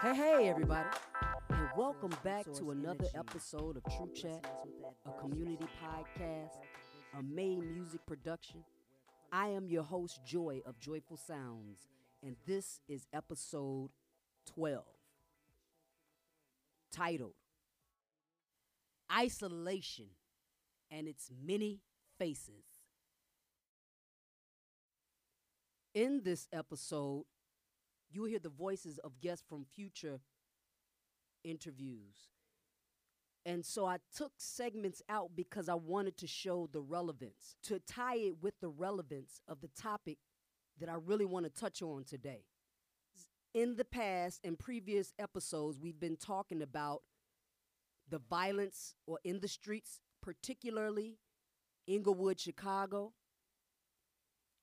Hey, hey, everybody, and welcome back to another episode of TRU CHAT, a community podcast, a MejIMusyK production. I am your host, Joy of Joyful Sounds, and this is episode 12, titled Isolation and Its Many Faces. In this episode, you will hear the voices of guests from future interviews. And so I took segments out because I wanted to show the relevance, to tie it with the relevance of the topic that I really want to touch on today. In the past and previous episodes, we've been talking about the violence or in the streets, particularly Englewood, Chicago.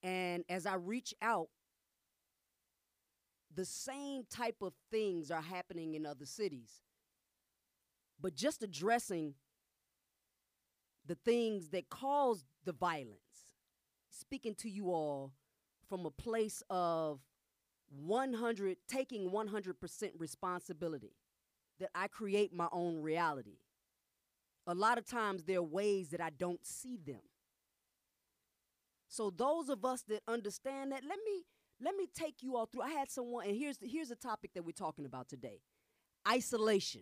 And as I reach out the same type of things are happening in other cities. But just addressing the things that cause the violence, speaking to you all from a place of 100, taking 100% responsibility, that I create my own reality. A lot of times there are ways that I don't see them. So, those of us that understand that, let me let me take you all through. I had someone, and here's the, here's the topic that we're talking about today isolation.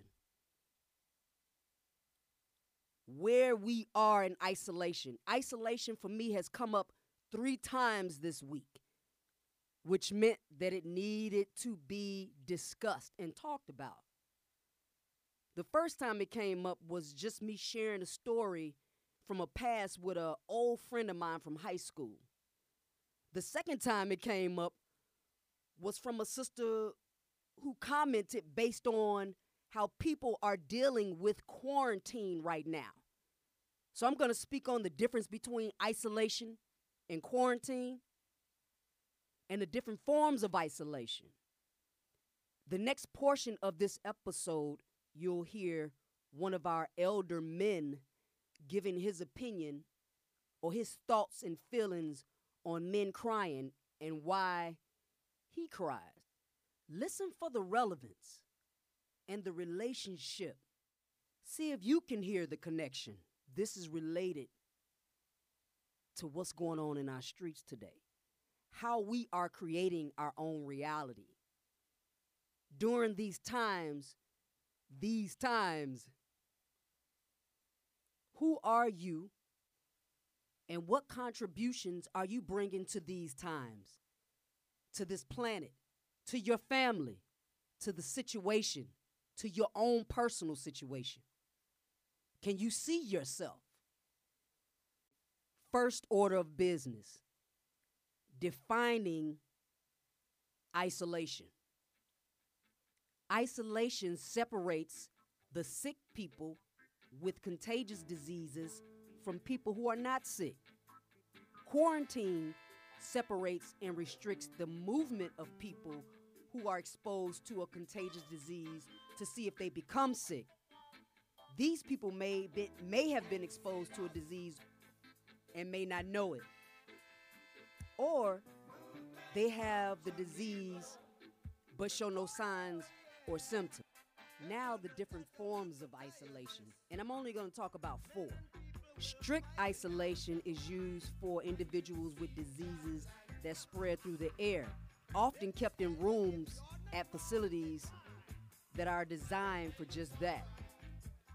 Where we are in isolation. Isolation for me has come up three times this week, which meant that it needed to be discussed and talked about. The first time it came up was just me sharing a story from a past with an old friend of mine from high school. The second time it came up was from a sister who commented based on how people are dealing with quarantine right now. So I'm going to speak on the difference between isolation and quarantine and the different forms of isolation. The next portion of this episode, you'll hear one of our elder men giving his opinion or his thoughts and feelings on men crying and why he cries. Listen for the relevance and the relationship. See if you can hear the connection. This is related to what's going on in our streets today, how we are creating our own reality. During these times, these times, who are you and what contributions are you bringing to these times, to this planet, to your family, to the situation, to your own personal situation? Can you see yourself? First order of business defining isolation. Isolation separates the sick people with contagious diseases from people who are not sick. Quarantine separates and restricts the movement of people who are exposed to a contagious disease to see if they become sick. These people may, be, may have been exposed to a disease and may not know it. Or they have the disease but show no signs or symptoms. Now, the different forms of isolation, and I'm only going to talk about four. Strict isolation is used for individuals with diseases that spread through the air, often kept in rooms at facilities that are designed for just that.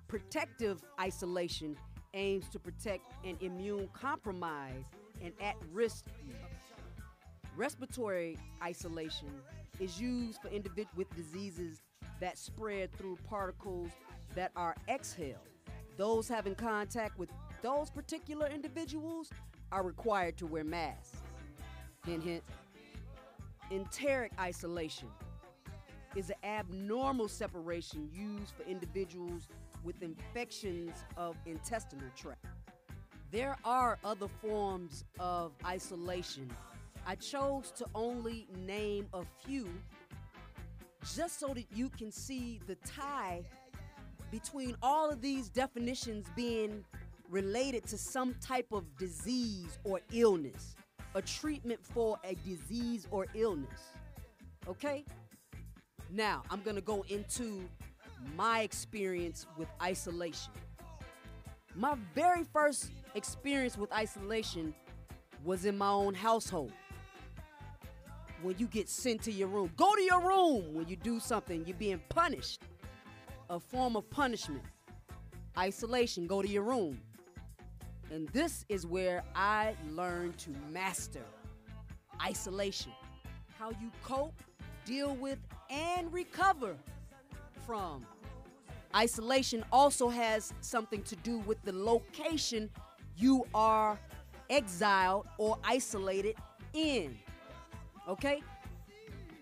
Protective isolation aims to protect an immune compromised and at risk Respiratory isolation is used for individuals with diseases that spread through particles that are exhaled. Those having contact with those particular individuals are required to wear masks. Hint, hint. Enteric isolation is an abnormal separation used for individuals with infections of intestinal tract. There are other forms of isolation. I chose to only name a few just so that you can see the tie between all of these definitions being related to some type of disease or illness, a treatment for a disease or illness. Okay? Now, I'm to go into my experience with isolation. My very first experience with isolation was in my own household. When you get sent to your room, go to your room when you do something, you're being punished. A form of punishment. Isolation, go to your room. And this is where I learned to master isolation. How you cope, deal with, and recover from. Isolation also has something to do with the location you are exiled or isolated in. Okay?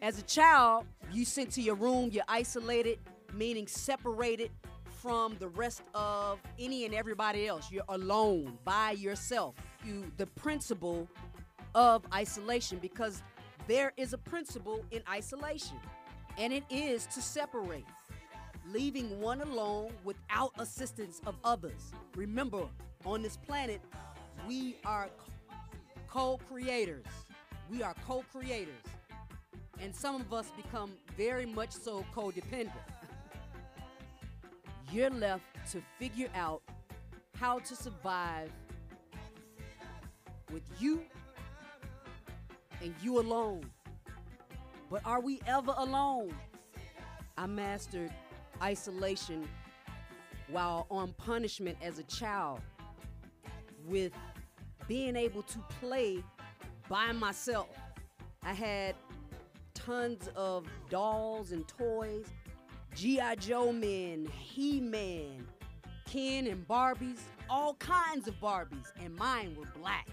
As a child, you sent to your room, you're isolated, meaning separated from the rest of any and everybody else. You're alone by yourself. You the principle of isolation because there is a principle in isolation, and it is to separate, leaving one alone without assistance of others. Remember, on this planet, we are co creators. We are co creators. And some of us become very much so codependent. You're left to figure out how to survive with you and you alone. But are we ever alone? I mastered isolation while on punishment as a child with being able to play by myself. I had tons of dolls and toys, G.I. Joe men, He Man, Ken and Barbies, all kinds of Barbies, and mine were black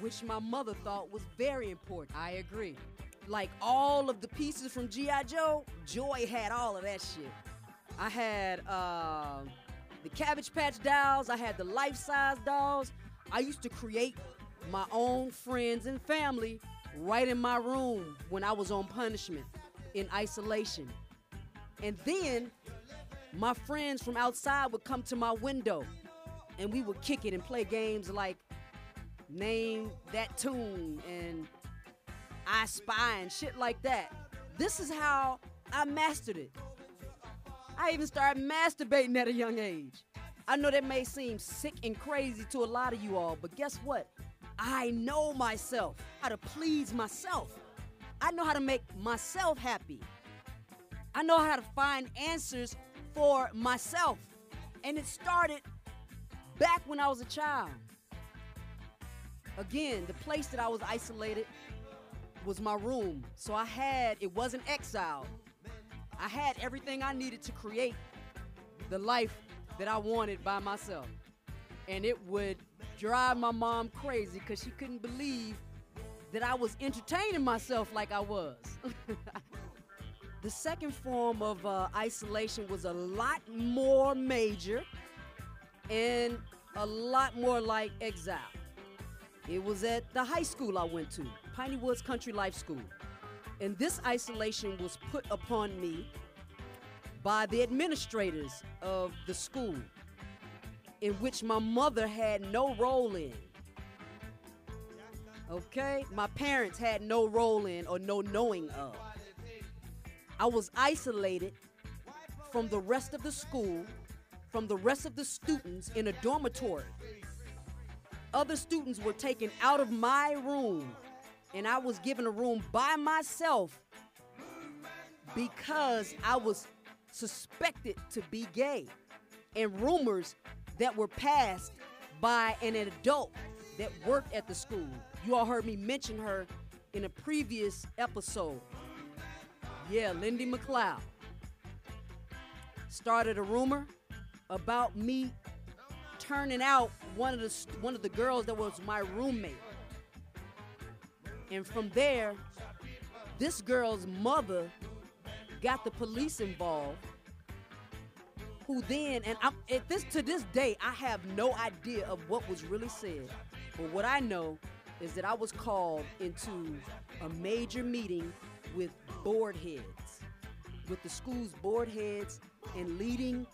which my mother thought was very important. I agree. Like all of the pieces from G.I. Joe, Joy had all of that shit. I had uh, the Cabbage Patch dolls, I had the life size dolls. I used to create my own friends and family right in my room when I was on punishment in isolation. And then my friends from outside would come to my window and we would kick it and play games like name that tune and I spy and shit like that. This is how I mastered it. I even started masturbating at a young age. I know that may seem sick and crazy to a lot of you all, but guess what? I know myself, how to please myself. I know how to make myself happy. I know how to find answers for myself. And it started back when I was a child. Again, the place that I was isolated was my room. So I had, it wasn't exile. I had everything I needed to create the life that I wanted by myself. And it would drive my mom crazy because she couldn't believe that I was entertaining myself like I was. the second form of uh, isolation was a lot more major and a lot more like exile. It was at the high school I went to, Piney Woods Country Life School. And this isolation was put upon me by the administrators of the school, in which my mother had no role in. Okay? My parents had no role in or no knowing of. I was isolated from the rest of the school, from the rest of the students in a dormitory other students were taken out of my room, and I was given a room by myself because I was suspected to be gay. And rumors that were passed by an adult that worked at the school. You all heard me mention her in a previous episode. Yeah, Lindy McLeod started a rumor about me turning out one of the one of the girls that was my roommate. And from there, this girl's mother got the police involved. Who then, and I'm, at this to this day, I have no idea of what was really said. But what I know is that I was called into a major meeting with board heads, with the school's board heads and leading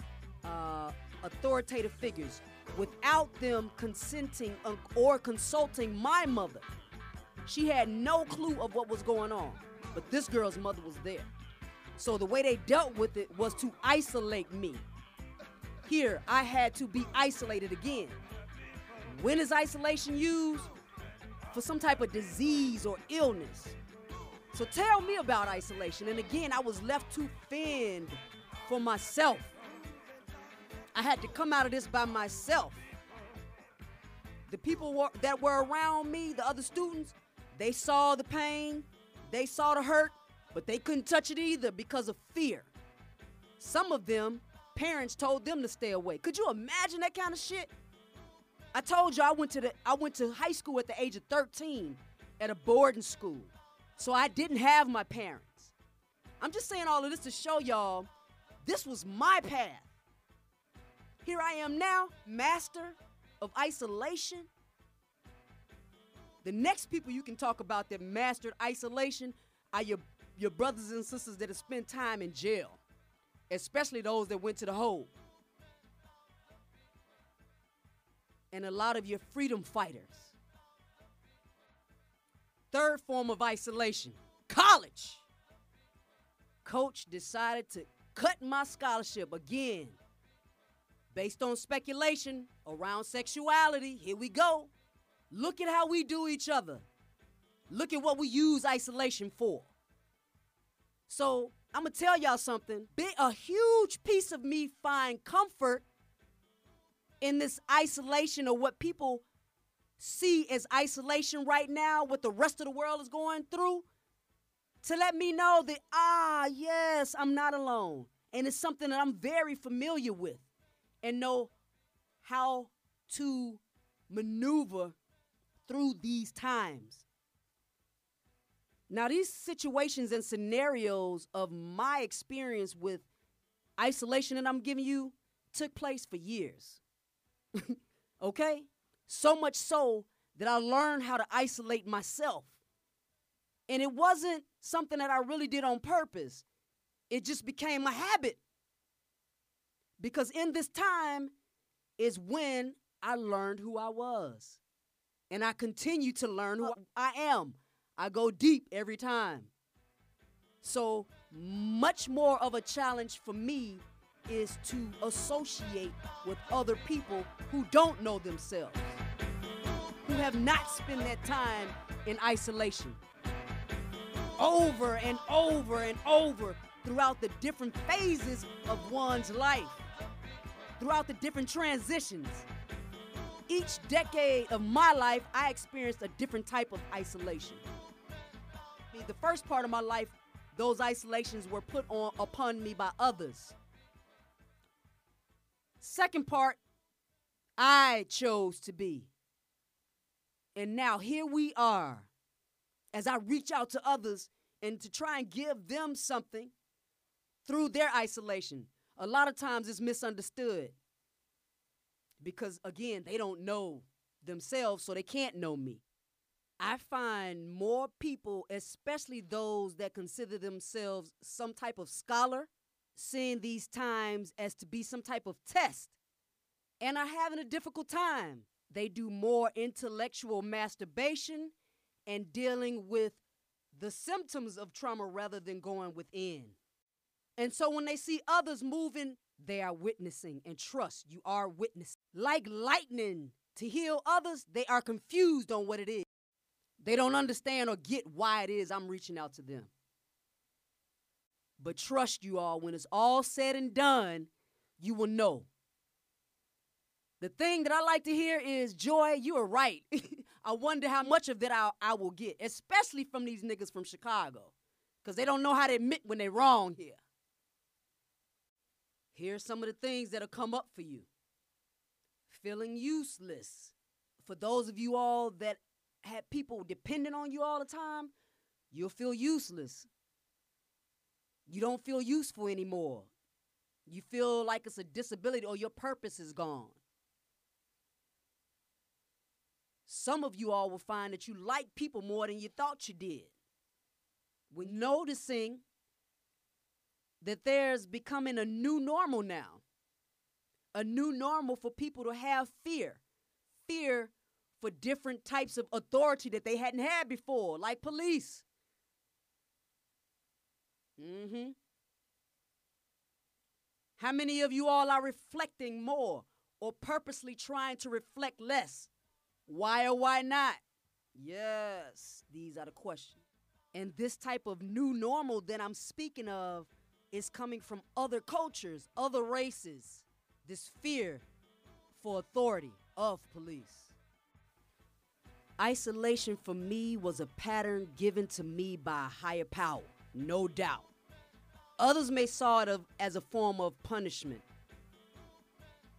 uh, authoritative figures without them consenting or consulting my mother. She had no clue of what was going on, but this girl's mother was there. So the way they dealt with it was to isolate me. Here, I had to be isolated again. When is isolation used? For some type of disease or illness. So tell me about isolation. And again, I was left to fend for myself. I had to come out of this by myself. The people were, that were around me, the other students, they saw the pain, they saw the hurt, but they couldn't touch it either because of fear. Some of them, parents told them to stay away. Could you imagine that kind of shit? I told you I went to the I went to high school at the age of 13 at a boarding school. So I didn't have my parents. I'm just saying all of this to show y'all this was my path. Here I am now, master of isolation. The next people you can talk about that mastered isolation are your, your brothers and sisters that have spent time in jail, especially those that went to the hole. And a lot of your freedom fighters. Third form of isolation college. Coach decided to cut my scholarship again based on speculation around sexuality. Here we go. Look at how we do each other. Look at what we use isolation for. So, I'm going to tell y'all something. A huge piece of me find comfort in this isolation of what people see as isolation right now, what the rest of the world is going through, to let me know that, ah, yes, I'm not alone. And it's something that I'm very familiar with and know how to maneuver through these times. Now, these situations and scenarios of my experience with isolation that I'm giving you took place for years. okay? So much so that I learned how to isolate myself. And it wasn't something that I really did on purpose, it just became a habit. Because in this time is when I learned who I was. And I continue to learn who I am. I go deep every time. So, much more of a challenge for me is to associate with other people who don't know themselves, who have not spent that time in isolation. Over and over and over throughout the different phases of one's life throughout the different transitions. Each decade of my life, I experienced a different type of isolation. The first part of my life, those isolations were put on upon me by others. Second part, I chose to be. And now here we are as I reach out to others and to try and give them something through their isolation a lot of times it's misunderstood because, again, they don't know themselves, so they can't know me. I find more people, especially those that consider themselves some type of scholar, seeing these times as to be some type of test and are having a difficult time. They do more intellectual masturbation and dealing with the symptoms of trauma rather than going within. And so when they see others moving, they are witnessing and trust you are witnessing. Like lightning to heal others, they are confused on what it is. They don't understand or get why it is I'm reaching out to them. But trust you all, when it's all said and done, you will know. The thing that I like to hear is, Joy, you are right. I wonder how much of that I, I will get, especially from these niggas from Chicago, because they don't know how to admit when they're wrong here. Here's some of the things that'll come up for you feeling useless. For those of you all that had people dependent on you all the time, you'll feel useless. You don't feel useful anymore. You feel like it's a disability or your purpose is gone. Some of you all will find that you like people more than you thought you did. When noticing that there's becoming a new normal now. A new normal for people to have fear. Fear for different types of authority that they hadn't had before, like police. Mm-hmm. How many of you all are reflecting more or purposely trying to reflect less? Why or why not? Yes, these are the questions. And this type of new normal that I'm speaking of is coming from other cultures, other races. This fear for authority of police. Isolation for me was a pattern given to me by a higher power, no doubt. Others may saw it as a form of punishment.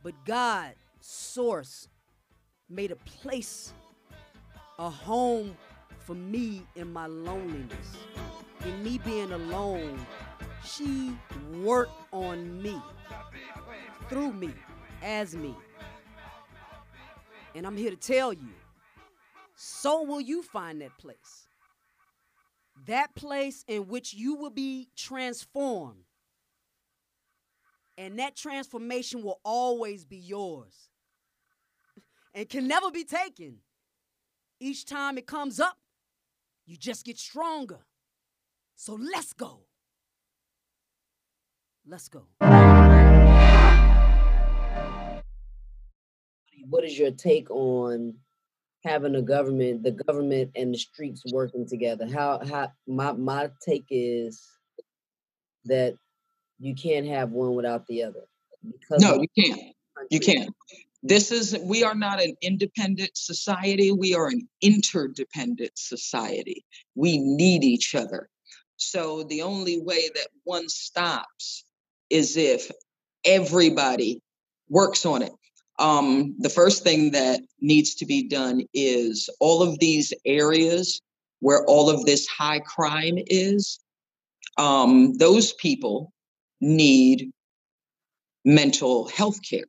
But God, source, made a place, a home for me in my loneliness. In me being alone, she worked on me, through me, as me. And I'm here to tell you so will you find that place. That place in which you will be transformed. And that transformation will always be yours and can never be taken. Each time it comes up, you just get stronger. So let's go. Let's go. What is your take on having a government, the government and the streets working together. How how my my take is that you can't have one without the other. Because no, you can't. You can't. This is we are not an independent society. We are an interdependent society. We need each other. So the only way that one stops is if everybody works on it um, the first thing that needs to be done is all of these areas where all of this high crime is, um, those people need mental health care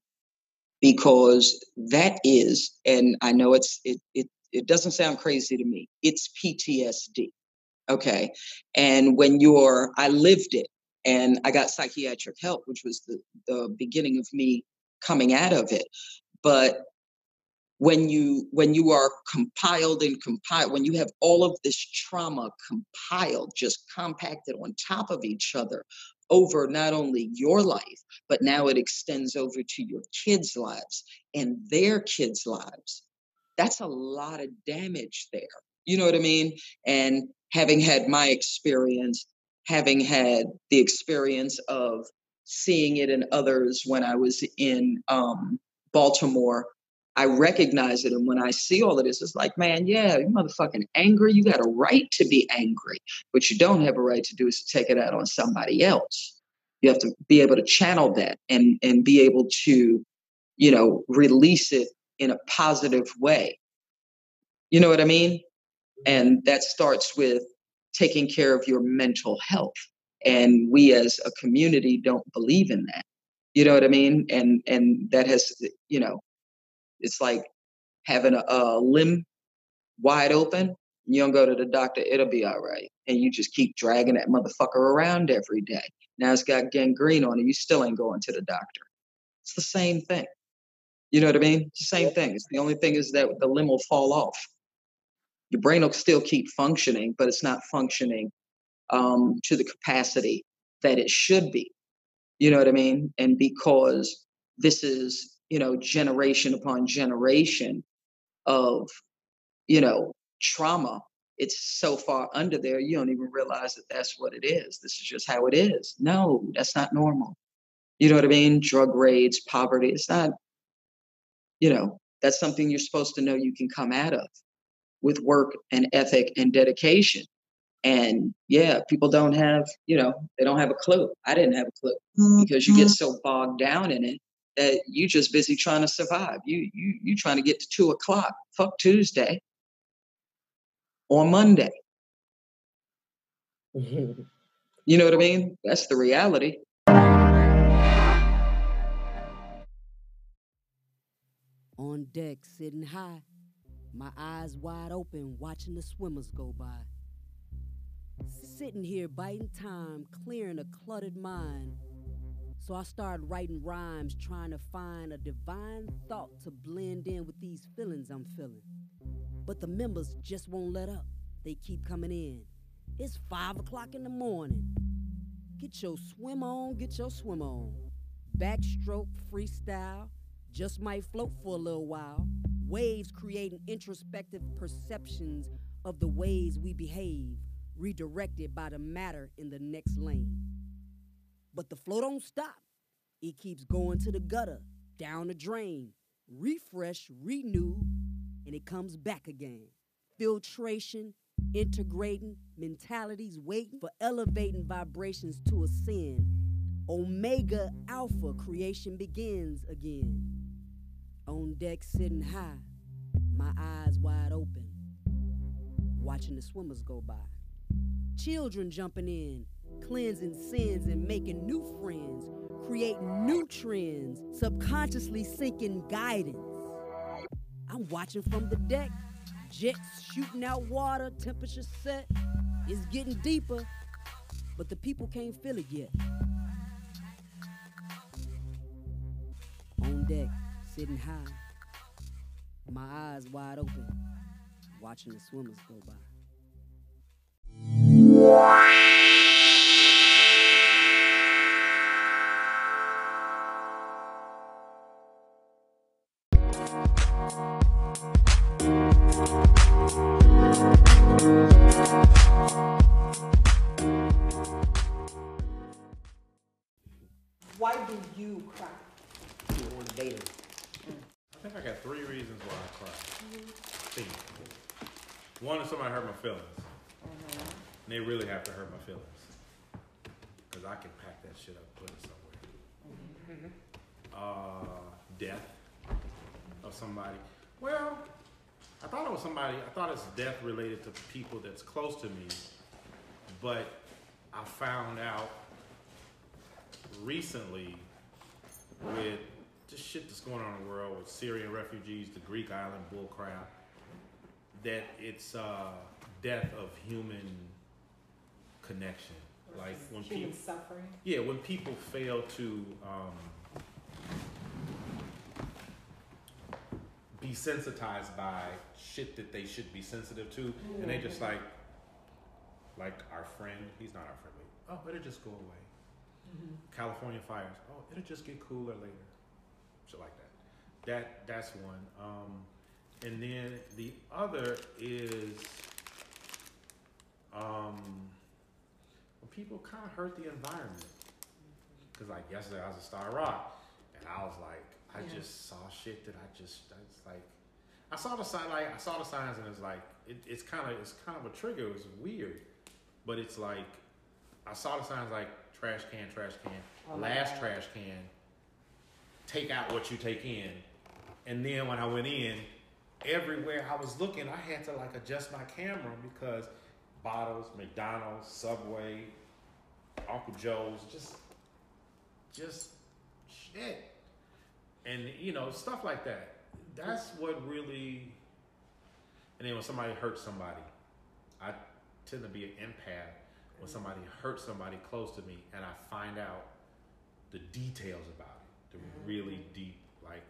because that is, and I know it's it it it doesn't sound crazy to me. It's PTSD. Okay. And when you're I lived it and I got psychiatric help, which was the, the beginning of me coming out of it but when you when you are compiled and compiled when you have all of this trauma compiled just compacted on top of each other over not only your life but now it extends over to your kids lives and their kids lives that's a lot of damage there you know what i mean and having had my experience having had the experience of seeing it in others when I was in um, Baltimore. I recognize it. And when I see all of this, it's like, man, yeah, you motherfucking angry. You got a right to be angry. What you don't have a right to do is to take it out on somebody else. You have to be able to channel that and, and be able to, you know, release it in a positive way. You know what I mean? And that starts with taking care of your mental health and we as a community don't believe in that you know what i mean and and that has you know it's like having a, a limb wide open you don't go to the doctor it'll be all right. And you just keep dragging that motherfucker around every day. Now it's got gangrene on it you still ain't going to the doctor. It's the same thing. You know what i mean? It's the same thing. It's the only thing is that the limb will fall off. Your brain will still keep functioning but it's not functioning um, to the capacity that it should be. You know what I mean? And because this is, you know, generation upon generation of, you know, trauma, it's so far under there, you don't even realize that that's what it is. This is just how it is. No, that's not normal. You know what I mean? Drug raids, poverty, it's not, you know, that's something you're supposed to know you can come out of with work and ethic and dedication. And yeah, people don't have, you know, they don't have a clue. I didn't have a clue mm-hmm. because you get so bogged down in it that you just busy trying to survive. You you you trying to get to two o'clock. Fuck Tuesday or Monday. you know what I mean? That's the reality. On deck, sitting high, my eyes wide open, watching the swimmers go by. Sitting here biting time, clearing a cluttered mind. So I started writing rhymes, trying to find a divine thought to blend in with these feelings I'm feeling. But the members just won't let up. They keep coming in. It's five o'clock in the morning. Get your swim on, get your swim on. Backstroke freestyle just might float for a little while. Waves creating introspective perceptions of the ways we behave, redirected by the matter in the next lane. But the flow don't stop. It keeps going to the gutter, down the drain, refresh, renew, and it comes back again. Filtration, integrating, mentalities waiting for elevating vibrations to ascend. Omega Alpha creation begins again. On deck, sitting high, my eyes wide open, watching the swimmers go by. Children jumping in, cleansing sins and making new friends, creating new trends, subconsciously seeking guidance. I'm watching from the deck, jets shooting out water, temperature set. It's getting deeper, but the people can't feel it yet. On deck, sitting high, my eyes wide open, watching the swimmers go by. That shit up, put it somewhere. Uh, death of somebody. Well, I thought it was somebody, I thought it's death related to people that's close to me. But I found out recently with just shit that's going on in the world with Syrian refugees, the Greek island bullcrap, that it's uh, death of human connection. Like when Human people, suffering. yeah, when people fail to um, be sensitized by shit that they should be sensitive to, and they just like, like our friend, he's not our friend. Wait, oh, but it'll just go away. California fires. Oh, it'll just get cooler later. Shit like that. That that's one. Um, and then the other is um, people kind of hurt the environment. Because like yesterday I was at Starved Rock, and I was like, I Yeah. just saw shit that I just, I just like, I saw the sign, like I saw the signs, and it's like, it, it's kind of, it's kind of a trigger. It's weird, but it's like, I saw the signs like trash can, trash can, Oh last God. trash can, take out what you take in, and then when I went in, everywhere I was looking, I had to like adjust my camera because bottles, McDonald's, Subway, Uncle Joe's, just, just shit, and you know stuff like that. That's what really. And then when somebody hurts somebody, I tend to be an empath. When somebody hurts somebody close to me, and I find out the details about it, the mm-hmm. really deep, like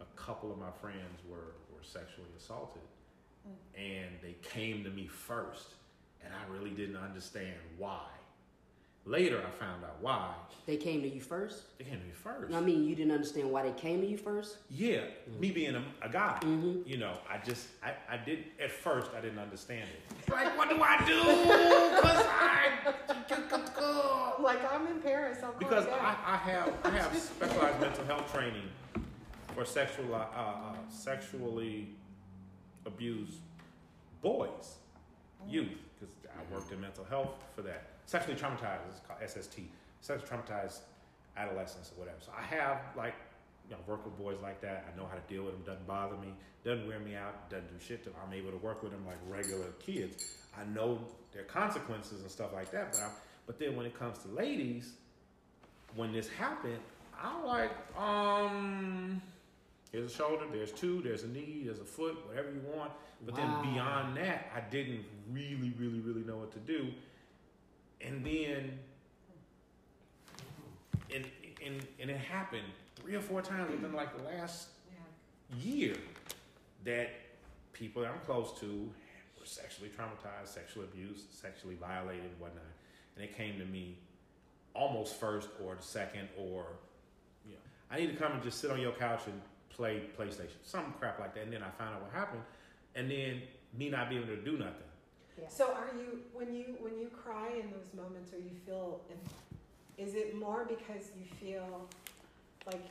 a couple of my friends were were sexually assaulted, mm. and they came to me first, and I really didn't understand why. Later, I found out why. They came to you first? They came to me first. I mean, you didn't understand why they came to you first? Yeah, me being a, a guy, Mhm. you know, I just, I, I did, at first, I didn't understand it. Like, what do I do? Because I, Like I'm in Paris. Call because I. I have, I have specialized mental health training for sexual, uh, uh, sexually abused boys, youth, I worked in mental health for that. Sexually traumatized, it's called SST, sexually traumatized adolescents or whatever. So I have like, you know, work with boys like that. I know how to deal with them. Doesn't bother me. Doesn't wear me out. Doesn't do shit to them. I'm able to work with them like regular kids. I know their consequences and stuff like that. But I, but then when it comes to ladies, when this happened, I'm like, um, here's a shoulder, there's two, there's a knee, there's a foot, whatever you want. But Wow. then beyond that, I didn't really, really, really know what to do. And then, and and and it happened three or four times within like the last year that people that I'm close to were sexually traumatized, sexually abused, sexually violated, and whatnot. And it came to me almost first or the second or you know I need to come and just sit on your couch and play PlayStation, some crap like that. And then I find out what happened, and then me not being able to do nothing. So are you when you when you cry in those moments or you feel is it more because you feel like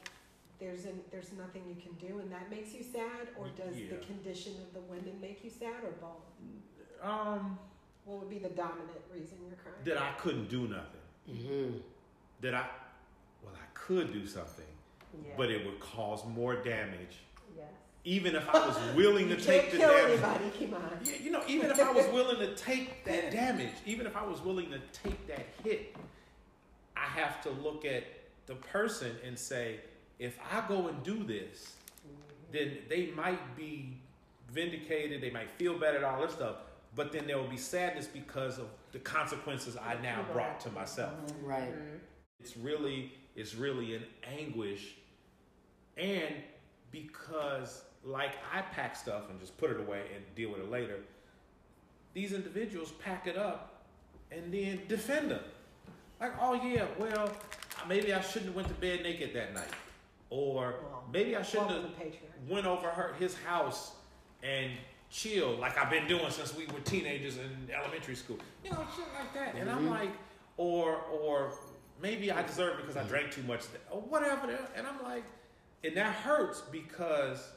there's an, there's nothing you can do and that makes you sad or does Yeah. the condition of the women make you sad or both? Um, What would be the dominant reason you're crying? that I couldn't do nothing. Mm-hmm. That I, well, I could do something, yeah. but it would cause more damage. yes. Even if I was willing to take the damage. anybody, Yeah, you know, even if I was willing to take that damage, even if I was willing to take that hit, I have to look at the person and say, if I go and do this, then they might be vindicated, they might feel better and all this stuff, but then there will be sadness because of the consequences I now brought to myself. Right. It's really, it's really an anguish, and because like I pack stuff and just put it away and deal with it later, these individuals pack it up and then defend them. Like, oh yeah, well, maybe I shouldn't have went to bed naked that night, or Well, maybe I shouldn't have went over her his house and chilled like I've been doing since we were teenagers in elementary school. You know, shit like that. And I'm mm-hmm. like, or or maybe I deserve it because I mm. drank too much or whatever. And I'm like, and that hurts because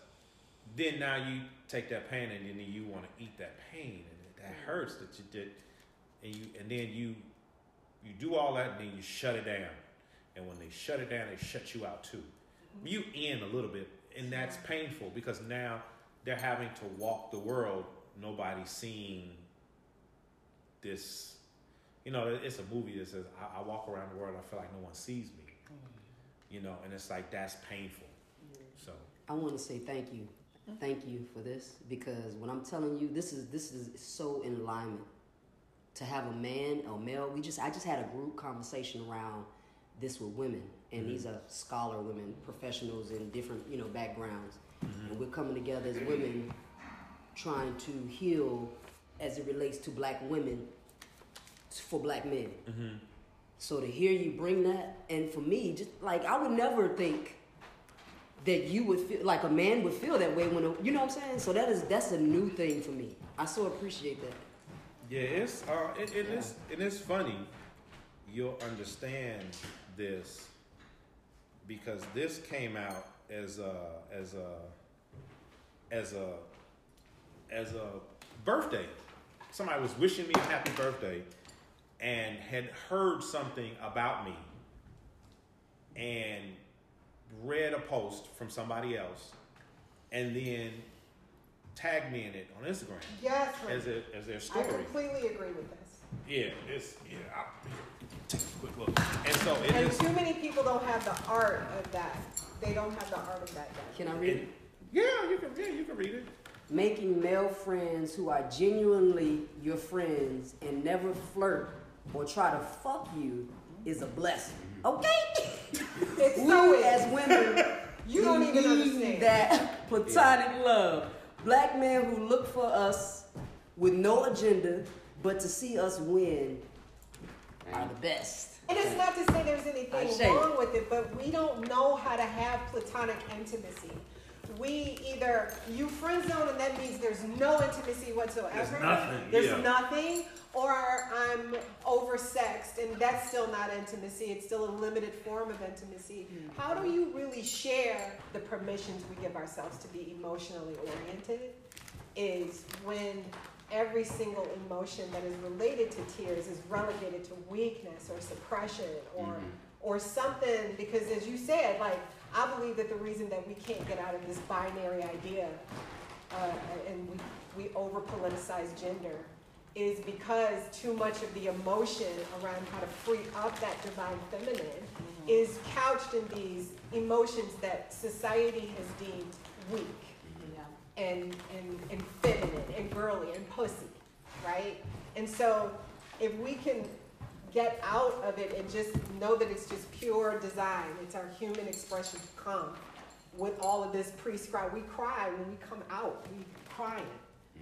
then now you take that pain and then you want to eat that pain and that mm. hurts that you did and you and then you you do all that and then you shut it down. And when they shut it down, they shut you out too. Mm-hmm. You in a little bit, and that's painful because now they're having to walk the world. Nobody's seeing this. You know, it's a movie that says, I, I walk around the world, I feel like no one sees me. Mm. You know, and it's like that's painful. So, I want to say thank you, thank you for this because when I'm telling you, this is this is so in alignment. To have a man a male. We just I just had a group conversation around this with women, and mm-hmm. these are scholar women, professionals in different you know backgrounds, mm-hmm. and we're coming together as women, trying to heal as it relates to black women for black men. Mm-hmm. So to hear you bring that, and for me, just like I would never think that you would feel like a man would feel that way when a, you know what I'm saying. So that is that's a new thing for me. I so appreciate that. yeah, it's uh, it, it is it is funny. You'll understand this because this came out as a as a as a as a birthday. Somebody was wishing me a happy birthday and had heard something about me and read a post from somebody else and then tag me in it on Instagram Yes, right. as, a, as their story. I completely agree with this. Yeah, it's yeah. I'll take a quick look. And so it And is. too many people don't have the art of that. They don't have the art of that. yet. Can I read it- it? yeah, you can. Yeah, you can read it. Making male friends who are genuinely your friends and never flirt or try to fuck you is a blessing. Okay? It's we so as women You don't we even need understand. that platonic love. Black men who look for us with no agenda but to see us win are the best. And it's not to say there's anything wrong with it, but we don't know how to have platonic intimacy. We either you friend zone and that means there's no intimacy whatsoever. There's nothing, There's yeah. nothing, or I'm oversexed and that's still not intimacy. It's still a limited form of intimacy. How do you really share the permissions we give ourselves to be emotionally oriented? Is when every single emotion that is related to tears is relegated to weakness or suppression or or something because as you said like i believe that the reason that we can't get out of this binary idea uh, and we, we over politicize gender is because too much of the emotion around how to free up that divine feminine mm-hmm. is couched in these emotions that society has deemed weak mm-hmm. and, and, and feminine and girly and pussy, right? And so if we can get out of it and just know that it's just pure design, it's our human expression to come with all of this prescribed. We cry when we come out, we crying,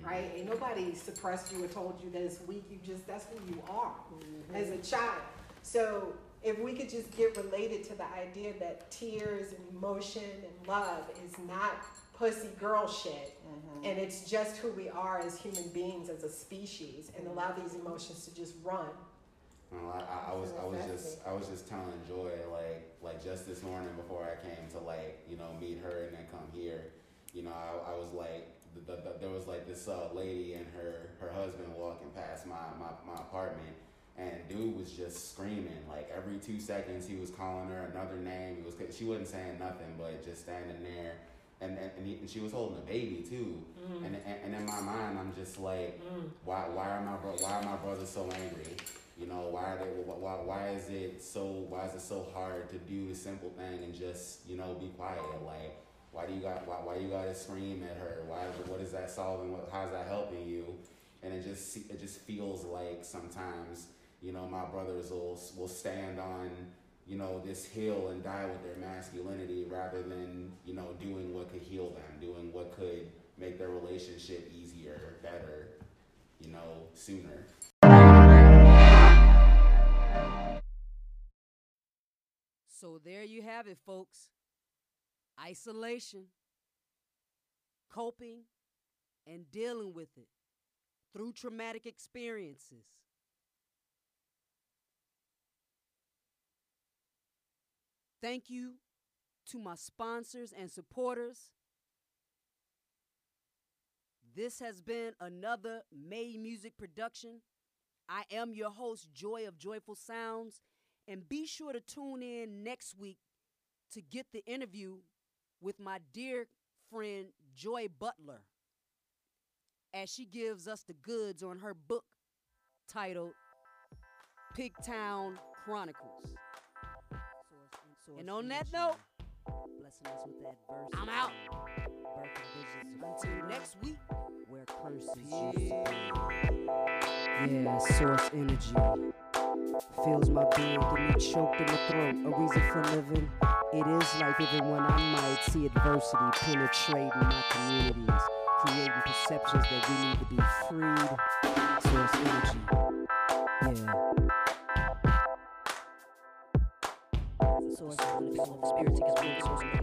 Mm-hmm. right? And nobody suppressed you or told you that it's weak. You just, that's who you are mm-hmm. as a child. So if we could just get related to the idea that tears and emotion and love is not pussy girl shit mm-hmm. and it's just who we are as human beings as a species and allow mm-hmm. these emotions to just run well, I, I, I, was I was just I was just telling Joy like like just this morning before I came to like you know meet her and then come here, you know I, I was like the, the, the, there was like this uh, lady and her her husband walking past my, my my apartment and dude was just screaming like every two seconds he was calling her another name he was she wasn't saying nothing but just standing there and and, and, he, and she was holding a baby too mm. and, and, and in my mind I'm just like mm. why why are my bro- why are my brothers so angry you know, why are they? Why, why is it so? Why is it so hard to do the simple thing and just you know be quiet? Like, why do you got? Why, why you gotta scream at her? Why? What is that solving? What, how's that helping you? And it just it just feels like sometimes you know my brothers will will stand on you know this hill and die with their masculinity rather than you know doing what could heal them, doing what could make their relationship easier, better, you know, sooner. So there you have it, folks. Isolation, coping, and dealing with it through traumatic experiences. Thank you to my sponsors and supporters. This has been another MejIMusyK production. I am your host, Joy of Joyful Sounds. And be sure to tune in next week to get the interview with my dear friend Joy Butler as she gives us the goods on her book titled Pigtown Chronicles. And on that note, blessing us with that verse. I'm out. Until next week, where curses Yeah, source energy fills my being, get me choked in the throat. A reason for living. It is life, even when I might see adversity penetrating my communities, creating perceptions that we need to be freed. Source energy. Yeah.